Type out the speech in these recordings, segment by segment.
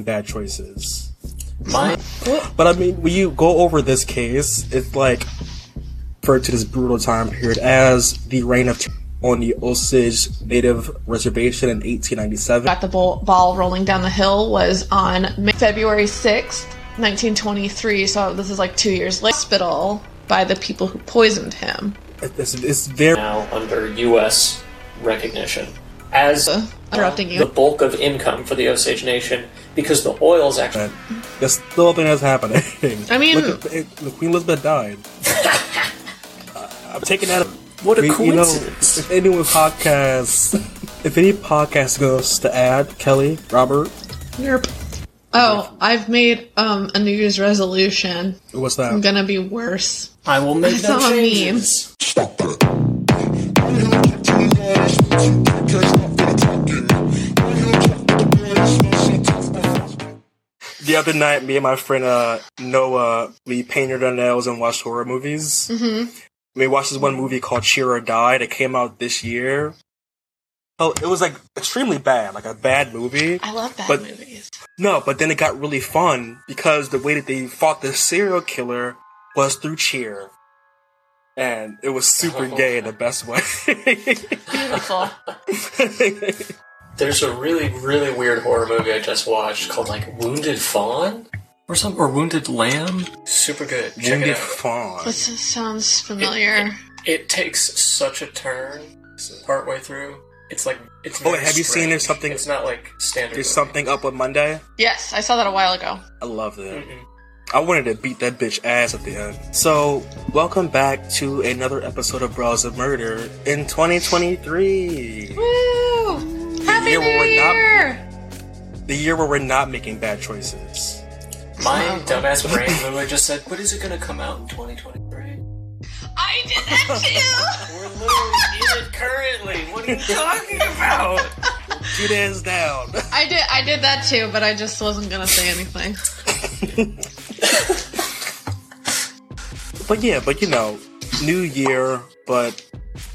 Bad choices. My But I mean, when you go over this case, it's like referred to this brutal time period as the reign of terror on the Osage Native Reservation in 1897. got the ball, ball rolling down the hill was on May- February 6th, 1923. So this is like two years later. Hospital by the people who poisoned him. It's, it's very now under U.S. recognition as Uh, interrupting the you. bulk of income for the Osage Nation because the oil's actually that's still a thing that's happening. I mean- Look at, it, Queen Elizabeth died. Uh, I'm taking that. What a I mean, you know, coincidence. if anyone podcast, if any podcast goes to add, Kelly, Robert, Yerp. Oh, I've made um, a New Year's resolution. what's that? I'm gonna be worse. I will make saw no a meme. changes. The other night, me and my friend uh, Noah, we painted our nails and watched horror movies. Mm-hmm. We watched this one movie called Cheer or Die that came out this year. Oh, it was like extremely bad, like a bad movie. I love bad But- movies. No, but then it got really fun because the way that they fought the serial killer was through cheer. And it was super gay in the best way. Beautiful. There's a really, really weird horror movie I just watched called like Wounded Fawn or something, or Wounded Lamb. Super good. Check Wounded it out. Fawn. This sounds familiar. It takes such a turn partway through. It's like it's. Oh, very have you seen there's something- It's not like standard. There's movie. something up on Monday. Yes, I saw that a while ago. I love it. I wanted to beat that bitch ass at the end. So, welcome back to another episode of Bros of Murder in 2023. Woo! Happy year New where we're not- The year where we're not making bad choices. My dumbass brain literally just said, "But is it going to come out in 2023?" I did that too. We're literally in it currently. What are you talking about? Two days down. I did. I did that too, but I just wasn't gonna say anything. But yeah, but you know, new year, but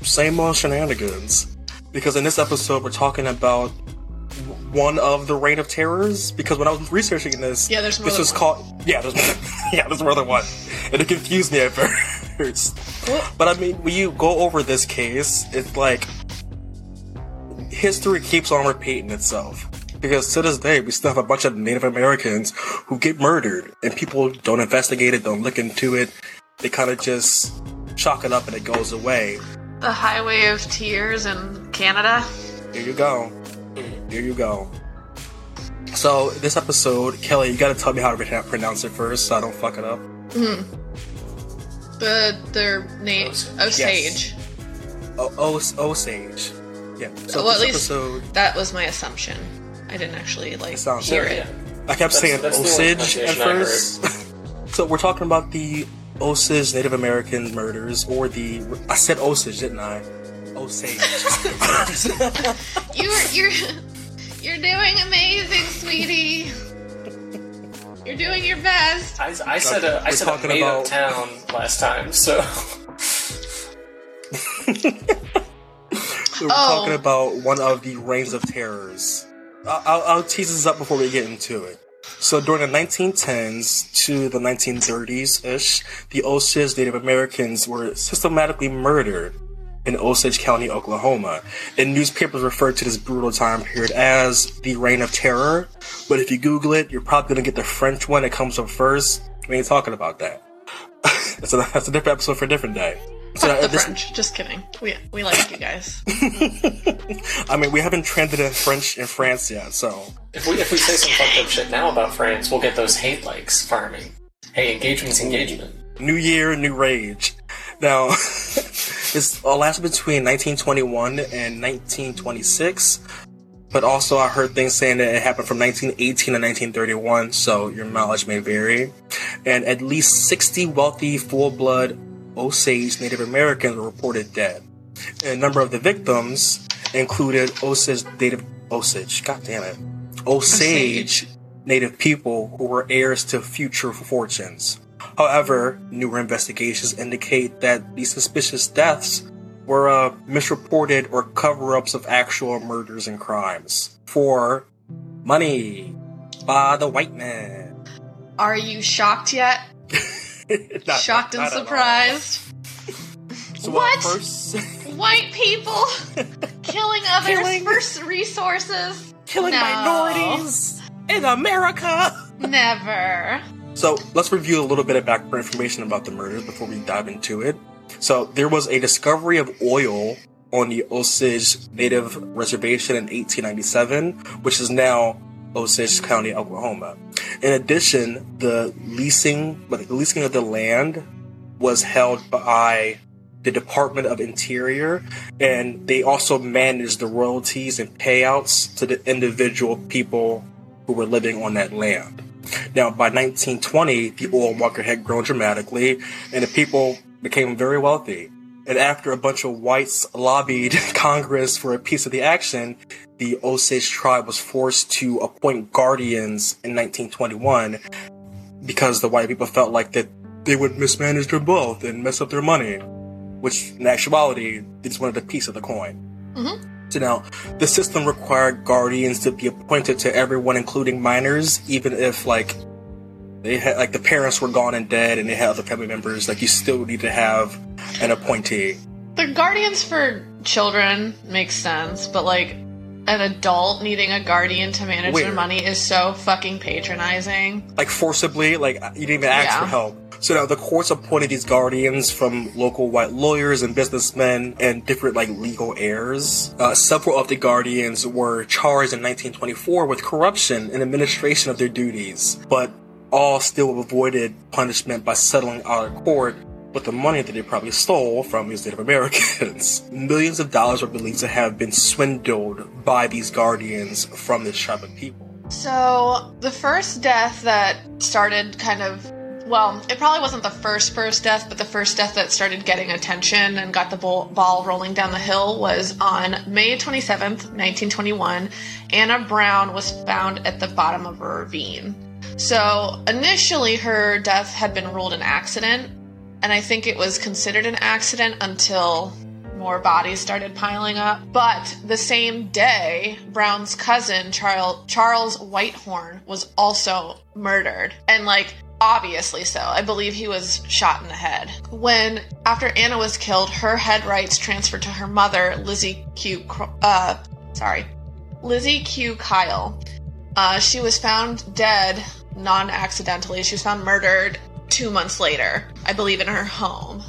same old shenanigans. Because in this episode, we're talking about one of the Reign of Terrors. Because when I was researching this, Yeah, there's more this was one. called yeah, there's more, yeah, there's more than one, and it confused me at first. But I mean, when you go over this case, it's like history keeps on repeating itself. Because to this day, we still have a bunch of Native Americans who get murdered, and people don't investigate it, don't look into it. They kind of just chalk it up and it goes away. The Highway of Tears in Canada. Here you go. Here you go. So, this episode, Kelly, you gotta tell me how to pronounce it first so I don't fuck it up. Hmm. The their name Osage. O- o- Osage. Yeah. So, well, at least episode, that was my assumption. I didn't actually like sounds hear good, it. I kept That's- saying that's Osage at first. so, we're talking about the Osage Native American murders, or the. I said Osage, didn't I? Osage. You're you're you're doing amazing, sweetie. You're doing your best. I, I said a, I said a made about- up town last time, so We're Oh. talking about one of the reigns of terrors. I'll, I'll, I'll tease this up before we get into it. So during the 1910s to the 1930s ish, the Osage Native Americans were systematically murdered in Osage County, Oklahoma. And newspapers referred to this brutal time period as the Reign of Terror. But if you Google it, you're probably going to get the French one that comes up first. We ain't talking about that. that's, a, that's a different episode for a different day. So Fuck the this, French. Just kidding. We we like you guys. I mean, we haven't trended in French in France yet, so if we if we say some fucked up shit now about France, we'll get those hate likes farming. Hey, engagement's engagement. New year, new rage. Now, this lasted between 1921 and 1926. But also, I heard things saying that it happened from 1918 to 1931, so your knowledge may vary. And at least 60 wealthy, full blood Osage Native Americans were reported dead. And a number of the victims included Osage Native Osage, god damn it, Osage, Osage Native people who were heirs to future fortunes. However, newer investigations indicate that these suspicious deaths were uh, misreported or cover ups of actual murders and crimes for money by the white man. Are you shocked yet? not, shocked not, and surprised. So what? First... White people killing others killing, for resources? Killing no. minorities in America? Never. So let's review a little bit of background information about the murders before we dive into it. So there was a discovery of oil on the Osage Native Reservation in 1897, which is now Osage County, Oklahoma. In addition, the leasing, the leasing of the land was held by the Department of Interior, and they also managed the royalties and payouts to the individual people who were living on that land. Now, by 1920, the oil market had grown dramatically, and the people became very wealthy. And after a bunch of whites lobbied Congress for a piece of the action, the Osage tribe was forced to appoint guardians in 1921 because the white people felt like that they would mismanage their wealth and mess up their money, which in actuality, they just wanted a piece of the coin. Mm-hmm. So now, the system required guardians to be appointed to everyone, including minors, even if like they had like the parents were gone and dead, and they had other family members. Like you still need to have an appointee. The guardians for children makes sense, but like an adult needing a guardian to manage Weird. their money is so fucking patronizing. Like forcibly, like you didn't even ask yeah. for help. So now the courts appointed these guardians from local white lawyers and businessmen and different like legal heirs. Uh, several of the guardians were charged in 1924 with corruption in administration of their duties, but all still avoided punishment by settling out of court with the money that they probably stole from these Native Americans. Millions of dollars were believed to have been swindled by these guardians from this tribe of people. So, the first death that started kind of well, it probably wasn't the first first death, but the first death that started getting attention and got the ball rolling down the hill was on May 27th, 1921. Anna Brown was found at the bottom of a ravine. So initially, her death had been ruled an accident, and I think it was considered an accident until more bodies started piling up. But the same day, Brown's cousin, Charles, Whitehorn, was also murdered. And like, Obviously so. I believe he was shot in the head. When, after Anna was killed, her head rights transferred to her mother, Lizzie Q. Uh, sorry, Lizzie Q. Kyle. Uh, she was found dead non accidentally. She was found murdered two months later, I believe, in her home.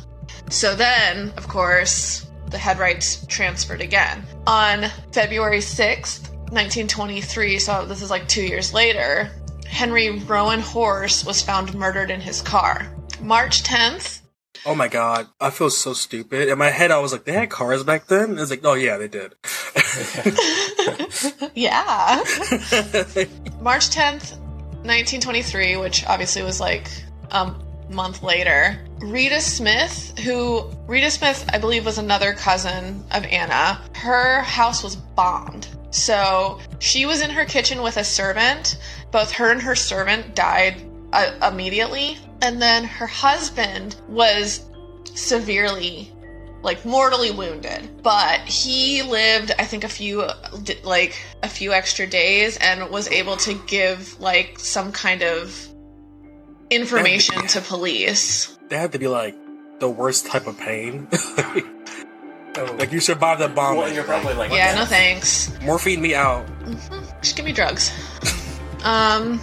So then, of course, the head rights transferred again. On February 6th, 1923, so this is like two years later, Henry Roan Horse was found murdered in his car. March 10th. Oh my god, I feel so stupid. In my head, I was like, they had cars back then? It's like, oh yeah, they did. yeah. March 10th, 1923, which obviously was like a month later. Rita Smith, who, Rita Smith, I believe, was another cousin of Anna, her house was bombed. So she was in her kitchen with a servant. Both her and her servant died uh, immediately. And then her husband was severely, like mortally wounded. But he lived, I think, a few, like, a few extra days and was able to give, like, some kind of information to police. They had to be, like, the worst type of pain. Oh. Like you survived that bomb. well, you're probably like, Yeah, no thanks. Morphine me out. Just give me drugs. um,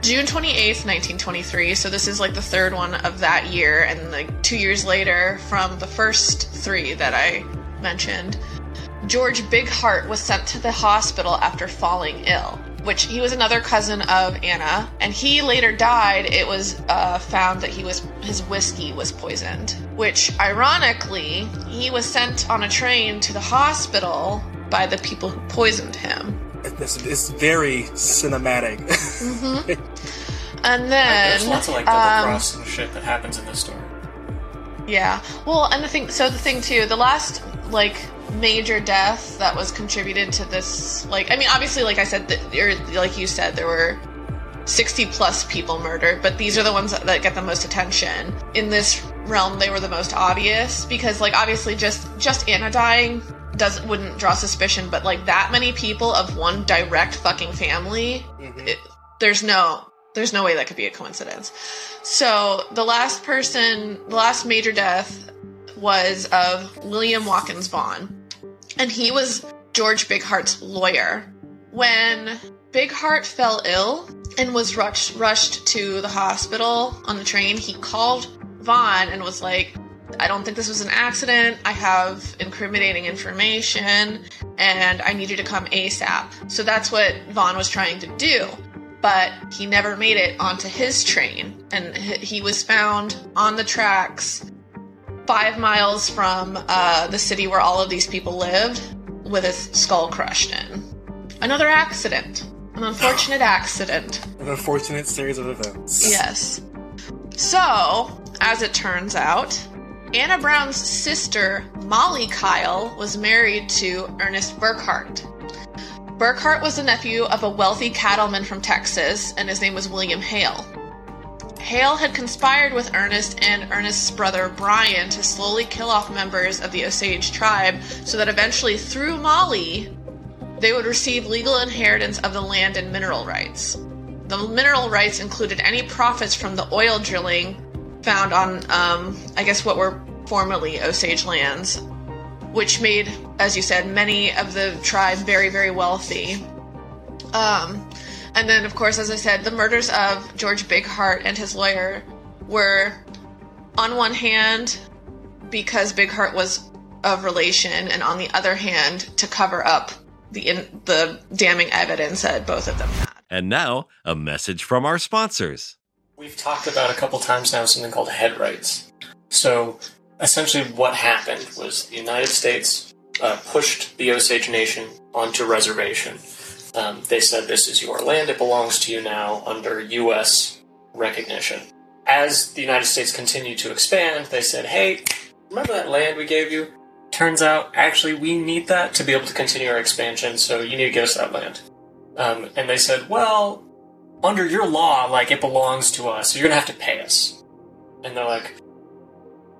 June 28th, 1923. So this is like the third one of that year, and like two years later from the first three that I mentioned. George Bigheart was sent to the hospital after falling ill, which he was another cousin of Anna, and he later died. It was uh, found that he was his whiskey was poisoned, which ironically he was sent on a train to the hospital by the people who poisoned him. It's, it's very cinematic. mm-hmm. And then There's lots of like double um, cross and shit that happens in this story. Yeah. Well, and the thing, so the thing too, the last like major death that was contributed to this, like, I mean, obviously, like I said, or like you said, there were 60 plus people murdered, but these are the ones that, get the most attention. In this realm, they were the most obvious because, like, obviously, just just Anna dying doesn't wouldn't draw suspicion, but like that many people of one direct fucking family, mm-hmm. it, there's no there's no way that could be a coincidence. So the last person, the last major death was of William Watkins Vaughan, and he was George Bigheart's lawyer. When Bigheart fell ill and was rushed rushed to the hospital on the train, he called Vaughan and was like, I don't think this was an accident. I have incriminating information and I need you to come ASAP. So that's what Vaughan was trying to do. But he never made it onto his train. And he was found on the tracks five miles from uh, the city where all of these people lived with his skull crushed in. Another accident. An unfortunate accident. An unfortunate series of events. Yes. So, as it turns out, Anna Brown's sister, Molly Kyle, was married to Ernest Burkhart. Burkhart was the nephew of a wealthy cattleman from Texas, and his name was William Hale. Hale had conspired with Ernest and Ernest's brother Bryan to slowly kill off members of the Osage tribe so that eventually, through Molly, they would receive legal inheritance of the land and mineral rights. The mineral rights included any profits from the oil drilling found on, um, I guess, what were formerly Osage lands, which made, as you said, many of the tribe very, very wealthy. Um, and then, of course, as I said, the murders of George Bigheart and his lawyer were, on one hand, because Bigheart was of relation, and on the other hand, to cover up the in, the damning evidence that both of them had. And now, a message from our sponsors. We've talked about a couple times now something called head rights. So, essentially, what happened was the United States uh, pushed the Osage Nation onto reservation. Um, they said, This is your land, it belongs to you now under U.S. recognition. As the United States continued to expand, they said, Hey, remember that land we gave you? Turns out, actually, we need that to be able to continue our expansion, so you need to give us that land. Um, and they said, Well, under your law, like it belongs to us, so you're gonna have to pay us. And they're like,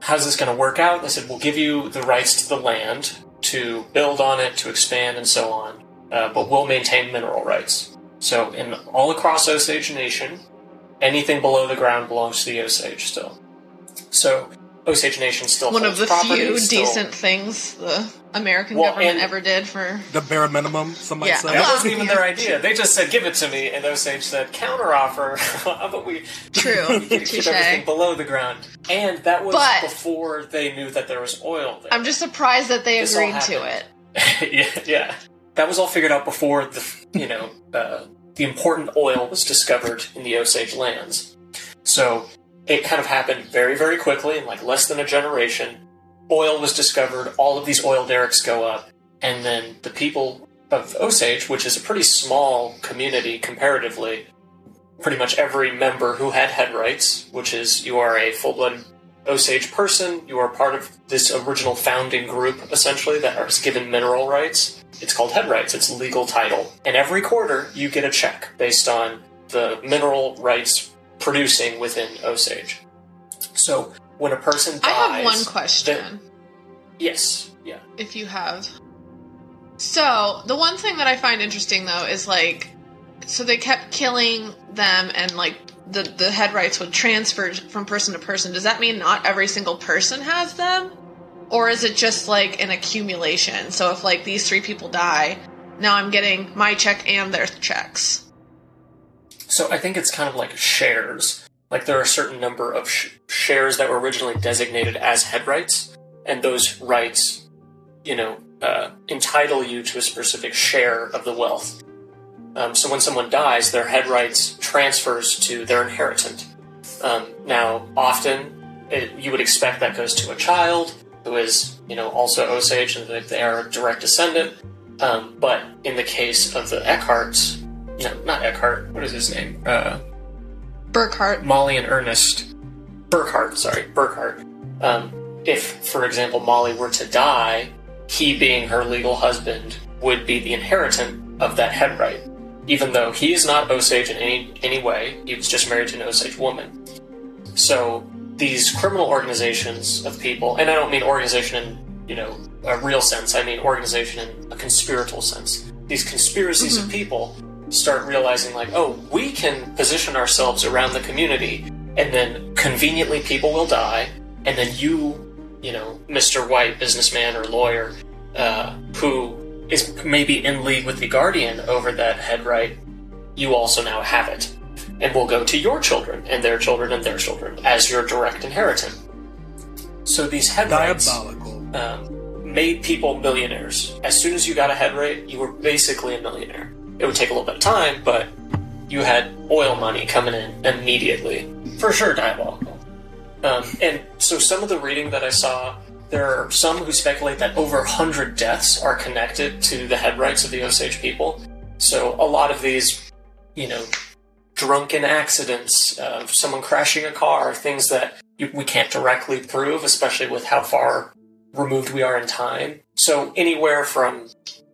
how's this gonna work out? They said, we'll give you the rights to the land to build on it, to expand, and so on, uh, but we'll maintain mineral rights. So, in all across Osage Nation, anything below the ground belongs to the Osage still. So, Osage Nation still One of the property, few still- decent things the American Well, government ever did for. The bare minimum, some might Yeah. say. That Well, wasn't even their idea. They just said, "Give it to me," and Osage said, "Counteroffer." How about we True, keep touche. everything below the ground? And that was But- before they knew that there was oil there. I'm just surprised that they This agreed to it. yeah, yeah. That was all figured out before the you know uh, the important oil was discovered in the Osage lands. So it kind of happened very very quickly in like less than a generation. Oil was discovered. All of these oil derricks go up, and then the people of Osage, which is a pretty small community comparatively, pretty much every member who had head rights, which is you are a full blood Osage person, you are part of this original founding group, essentially, that is given mineral rights. It's called head rights, it's legal title. And every quarter, you get a check based on the mineral rights producing within Osage. So, when a person dies. I have one question. yes, yeah. if you have. So, the one thing that I find interesting though is like so they kept killing them and like the the head rights would transfer from person to person. Does that mean not every single person has them? or is it just like an accumulation? So if like these three people die, now I'm getting my check and their checks. So I think it's kind of like shares. Like there are a certain number of sh- shares that were originally designated as head rights, and those rights, you know, uh, entitle you to a specific share of the wealth. Um, so when someone dies, their head rights transfers to their inheritant. Um, now, often it, you would expect that goes to a child who is, you know, also Osage and they are a direct descendant. Um, but in the case of the Eckharts, no, not Eckhart. What is his name? Uh, Burkhart. Molly and Ernest Burkhart. Sorry, Burkhart. Um, if, for example, Molly were to die, he, being her legal husband, would be the inheritant of that head right, even though he is not Osage in any any way. He was just married to an Osage woman. So these criminal organizations of people, and I don't mean organization in you know a real sense. I mean organization in a conspiratorial sense. These conspiracies of people start realizing like, oh, we can position ourselves around the community, and then conveniently people will die, and then you, you know, Mr. White, businessman or lawyer, uh, who is maybe in league with the guardian over that head right, you also now have it, and will go to your children and their children and their children as your direct inheritant. So these head rights Diabolical. um, made people millionaires. As soon as you got a head rate, you were basically a millionaire. It would take a little bit of time, but you had oil money coming in immediately. For sure, diabolical. Um, and so some of the reading that I saw, there are some who speculate that over 100 deaths are connected to the head rights of the Osage people. So a lot of these, you know, drunken accidents, uh, someone crashing a car, things that we can't directly prove, especially with how far removed we are in time. So anywhere from,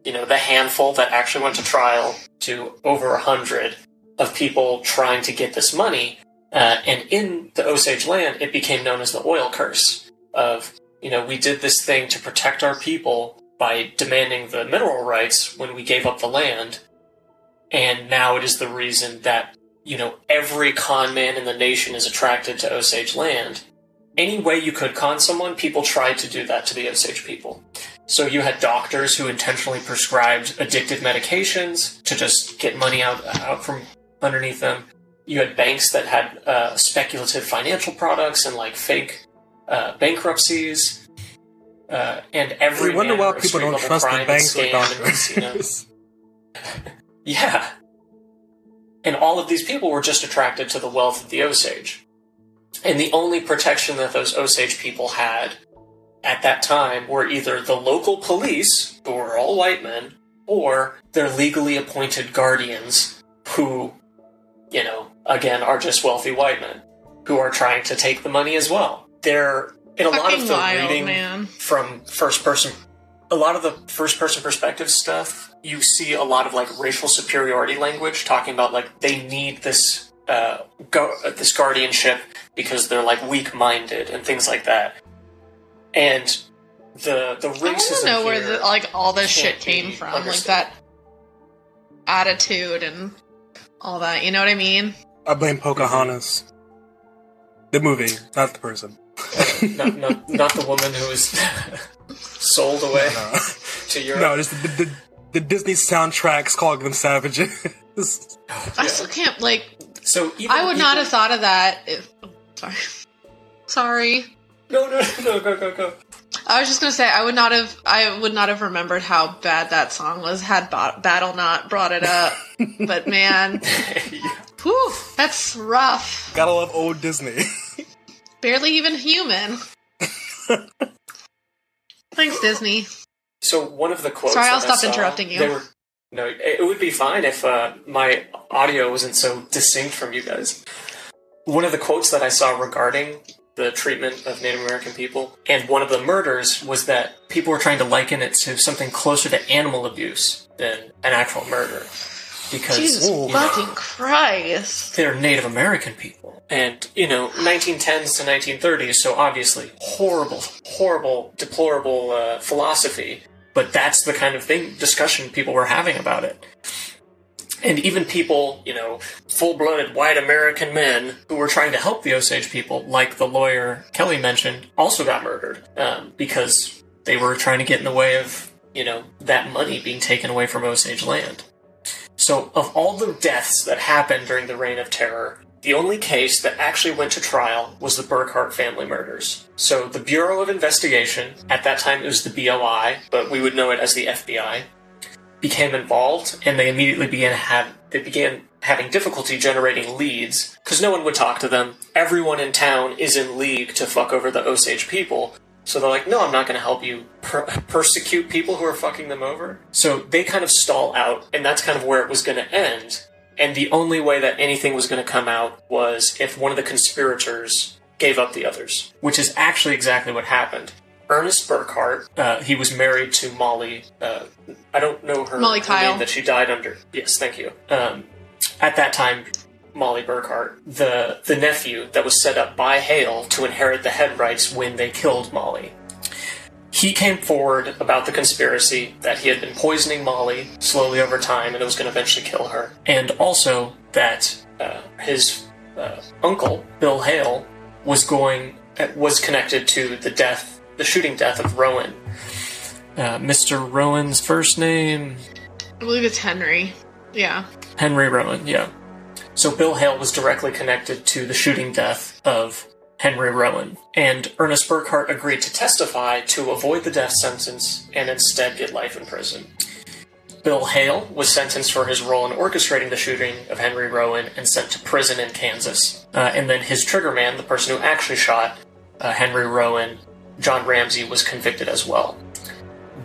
you know, the handful that actually went to trial to over hundred of people trying to get this money. Uh, and in the Osage land, it became known as the oil curse of, you know, we did this thing to protect our people by demanding the mineral rights when we gave up the land. And now it is the reason that, you know, every con man in the nation is attracted to Osage land. Any way you could con someone, people tried to do that to the Osage people. So you had doctors who intentionally prescribed addictive medications to just get money out, out from underneath them. You had banks that had uh, speculative financial products and like fake uh, bankruptcies. Uh, and every We wonder why people don't trust the banks or scam and casino. doctors. Yeah. And all of these people were just attracted to the wealth of the Osage. And the only protection that those Osage people had at that time were either the local police, who were all white men, or their legally appointed guardians, who, you know, again, are just wealthy white men, who are trying to take the money as well. They're, in a lot of the wild, reading man. from first person a lot of the first person perspective stuff you see a lot of like racial superiority language talking about like they need this uh, go- uh, this guardianship because they're like weak minded and things like that and the the I want racism to know where the, like all this shit came be from, like that attitude and all that. You know what I mean? I blame Pocahontas. The movie, not the person. Not, not, not the woman who was sold away No, to Europe no just the, the, the Disney soundtracks calling them savages. Oh, I still can't like. so even, I would not have thought of that. If, oh, sorry, sorry. no no no go go go I was just gonna say I would not have. I would not have remembered how bad that song was had ba- Battle not brought it up. but man, whew, that's rough. Gotta love old Disney. Barely even human. Thanks, Disney. So one of the quotes. Sorry, I'll stop saw, interrupting you. Were, no, it it would be fine if uh, my audio wasn't so distinct from you guys. One of the quotes that I saw regarding the treatment of Native American people and one of the murders was that people were trying to liken it to something closer to animal abuse than an actual murder because Jesus you know, fucking Christ. they're Native American people. And, you know, 1910s to 1930s, so obviously horrible, horrible, deplorable uh, philosophy. But that's the kind of thing, discussion people were having about it. And even people, you know, full blooded white American men who were trying to help the Osage people, like the lawyer Kelly mentioned, also got murdered um, because they were trying to get in the way of, you know, that money being taken away from Osage land. So, of all the deaths that happened during the Reign of Terror, the only case that actually went to trial was the Burkhart family murders. So, the Bureau of Investigation, at that time it was the BOI, but we would know it as the FBI, became involved, and they immediately began have they began having difficulty generating leads because no one would talk to them. Everyone in town is in league to fuck over the Osage people. So they're like, no, I'm not going to help you per- persecute people who are fucking them over. So they kind of stall out, and that's kind of where it was going to end. And the only way that anything was going to come out was if one of the conspirators gave up the others, which is actually exactly what happened. Ernest Burkhart, uh, he was married to Molly. Uh, I don't know her, Molly her Kyle. name that she died under. Yes, thank you. Um, at that time, Molly Burkhart, the the nephew that was set up by Hale to inherit the head rights when they killed Molly. He came forward about the conspiracy that he had been poisoning Molly slowly over time and it was going to eventually kill her, and also that uh, his uh, uncle Bill Hale was going uh, was connected to the death, the shooting death of Roan. Uh, Mr. Roan's first name I believe it's Henry. Yeah. Henry Roan, yeah. So Bill Hale was directly connected to the shooting death of Henry Roan, and Ernest Burkhart agreed to testify to avoid the death sentence and instead get life in prison. Bill Hale was sentenced for his role in orchestrating the shooting of Henry Roan and sent to prison in Kansas. Uh, and then his triggerman, the person who actually shot uh, Henry Roan, John Ramsey, was convicted as well.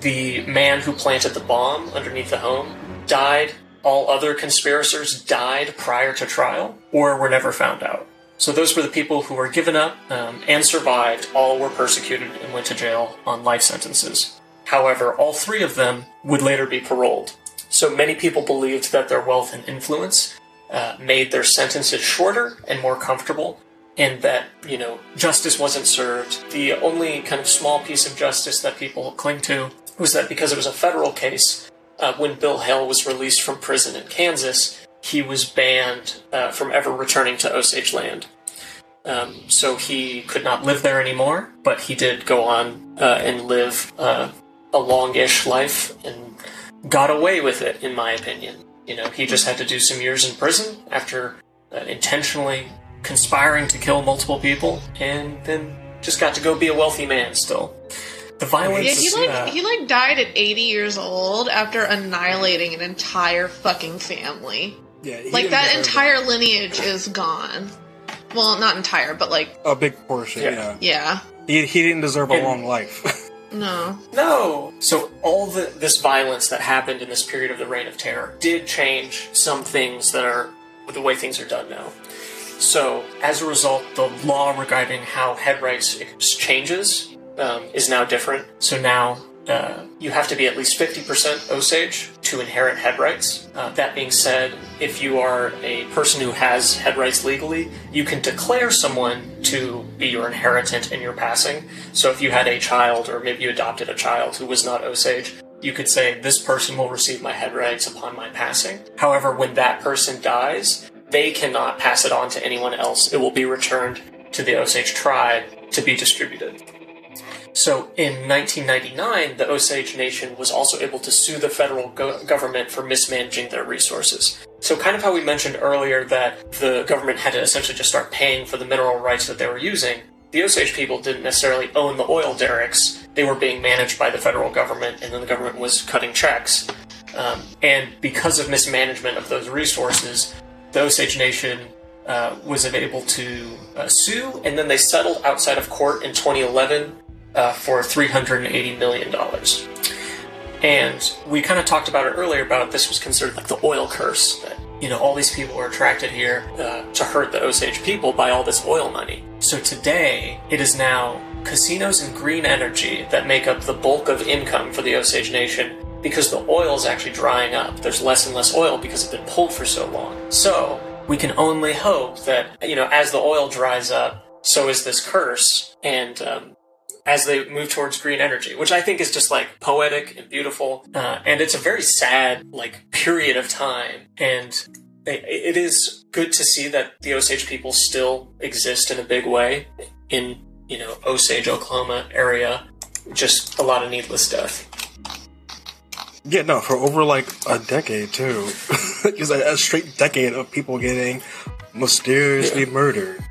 The man who planted the bomb underneath the home died. All other conspirators died prior to trial or were never found out. So those were the people who were given up um, and survived. All were persecuted and went to jail on life sentences. However, all three of them would later be paroled. So many people believed that their wealth and influence uh, made their sentences shorter and more comfortable, and that, you know, justice wasn't served. The only kind of small piece of justice that people cling to was that because it was a federal case, uh, when Bill Hale was released from prison in Kansas, he was banned uh, from ever returning to Osage land. Um, so he could not live there anymore, but he did go on uh, and live uh, a longish life and got away with it, in my opinion. You know, he just had to do some years in prison after uh, intentionally conspiring to kill multiple people, and then just got to go be a wealthy man still. The violence. Yeah, he like uh, he like died at 80 years old after annihilating an entire fucking family. Yeah, Like didn't that entire lineage is gone. Well, not entire, but like a big portion. Yeah. Yeah, yeah. he he didn't deserve a And- long life. No. No. So all the this violence that happened in this period of the reign of terror did change some things that are the way things are done now. So as a result, the law regarding how head rights exchanges um, is now different. So now. Uh, you have to be at least 50% Osage to inherit head rights. Uh, that being said, if you are a person who has head rights legally, you can declare someone to be your inheritant in your passing. So if you had a child, or maybe you adopted a child who was not Osage, you could say, This person will receive my head rights upon my passing. However, when that person dies, they cannot pass it on to anyone else. It will be returned to the Osage tribe to be distributed. So in 1999, the Osage Nation was also able to sue the federal go- government for mismanaging their resources. So, kind of how we mentioned earlier that the government had to essentially just start paying for the mineral rights that they were using, the Osage people didn't necessarily own the oil derricks. They were being managed by the federal government, and then the government was cutting checks. Um, and because of mismanagement of those resources, the Osage Nation uh, was able to uh, sue, and then they settled outside of court in 2011 uh, for $380 million. And we kind of talked about it earlier about this was considered like the oil curse that you know all these people were attracted here uh, to hurt the Osage people by all this oil money. So today it is now casinos and green energy that make up the bulk of income for the Osage Nation because the oil is actually drying up. There's less and less oil because it's been pulled for so long. So we can only hope that you know as the oil dries up, so is this curse, and um, as they move towards green energy, which I think is just like poetic and beautiful. Uh, and it's a very sad like period of time. And it, it is good to see that the Osage people still exist in a big way in you know Osage, Oklahoma area. Just a lot of needless death. Yeah, no, for over like a decade too. Just a, a straight decade of people getting mysteriously murdered.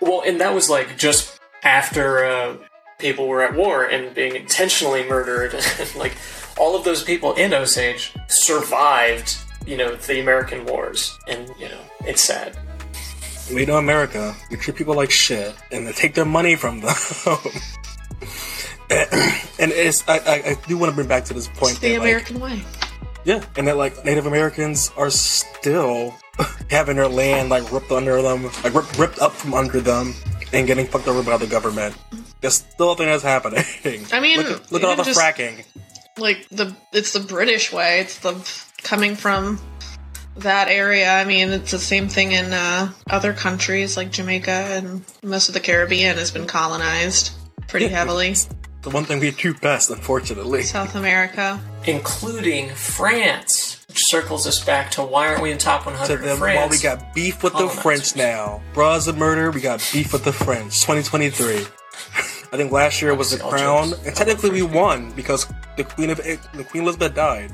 Well, and that was like just after uh, people were at war and being intentionally murdered. like all of those people in Osage survived, you know, the American wars, and you know, it's sad. We know America. We treat people like shit, and they take their money from them. and it's I, I, I do want to bring back to this point The that, like, American way. Yeah, and that like Native Americans are still having their land like ripped under them, like ripped, ripped up from under them, and getting fucked over by the government. That's still a thing that's happening. I mean, look, at- look at all even the just- fracking. Like the it's the British way. It's the coming from that area. I mean, it's the same thing in uh, other countries like Jamaica and most of the Caribbean has been colonized pretty heavily. The one thing we do best, unfortunately. South America. including France, which circles us back to why aren't we in top 100 So of then, France? while we got beef with the oh French now, bras of murder, we got beef with the French. 2023. I think last year was the crown, jokes. and technically we won because the Queen of the Queen Elizabeth died.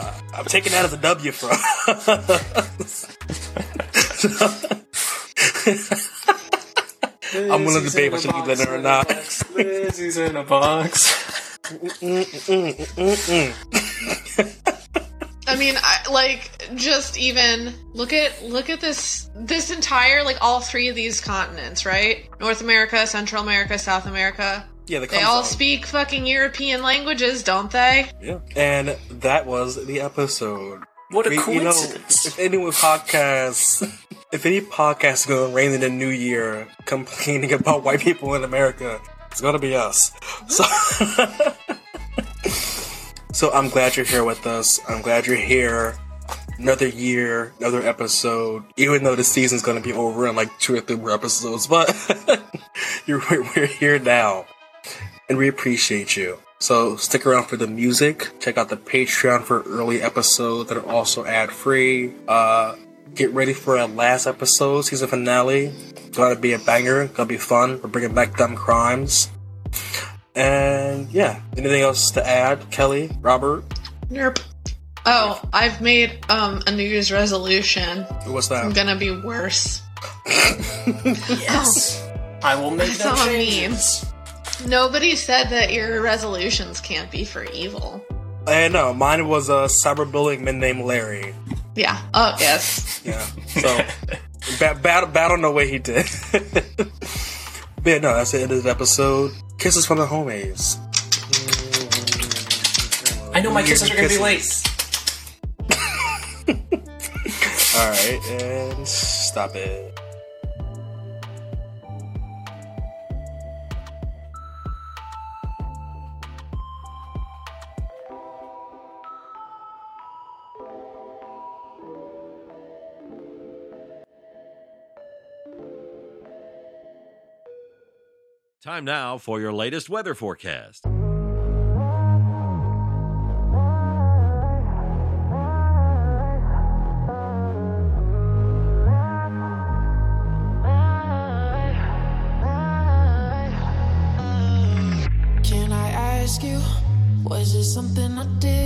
Uh, I'm taking that as a W for us. I'm willing to debate should keep letting her or not. Lizzie's in a box. Mm, mm, mm, I mean, I, like just even look at look at this this entire like all three of these continents, right? North America, Central America, South America. Yeah, the They all speak fucking European languages, don't they? Yeah, and that was the episode. What a We- you know, coincidence. if anyone podcasts, if any podcast is going to rain in the new year complaining about white people in America, it's going to be us. So, so I'm glad you're here with us. I'm glad you're here. Another year, another episode. Even though the season's going to be over in like two or three more episodes, but you're we're here now, and we appreciate you. So stick around for the music. Check out the Patreon for early episodes that are also ad free. Uh, get ready for our last episode, season finale. It's gonna be a banger. Gonna be fun. We're bringing back dumb crimes. And yeah, anything else to add, Kelly, Robert? Nerp. Oh, I've made um a New Year's resolution. What's that? I'm that? gonna be worse. yes. I will make That's no all mean. changes. Nobody said that your resolutions can't be for evil. I know mine was a cyberbullying man named Larry. Yeah. Oh yes. Yeah. So ba- battle battle no way he did. but yeah, no, that's the end of the episode. Kisses from the homies. I know my kisses are going to be late. All right, and stop it. Time now for your latest weather forecast. Can I ask you, was it something I did?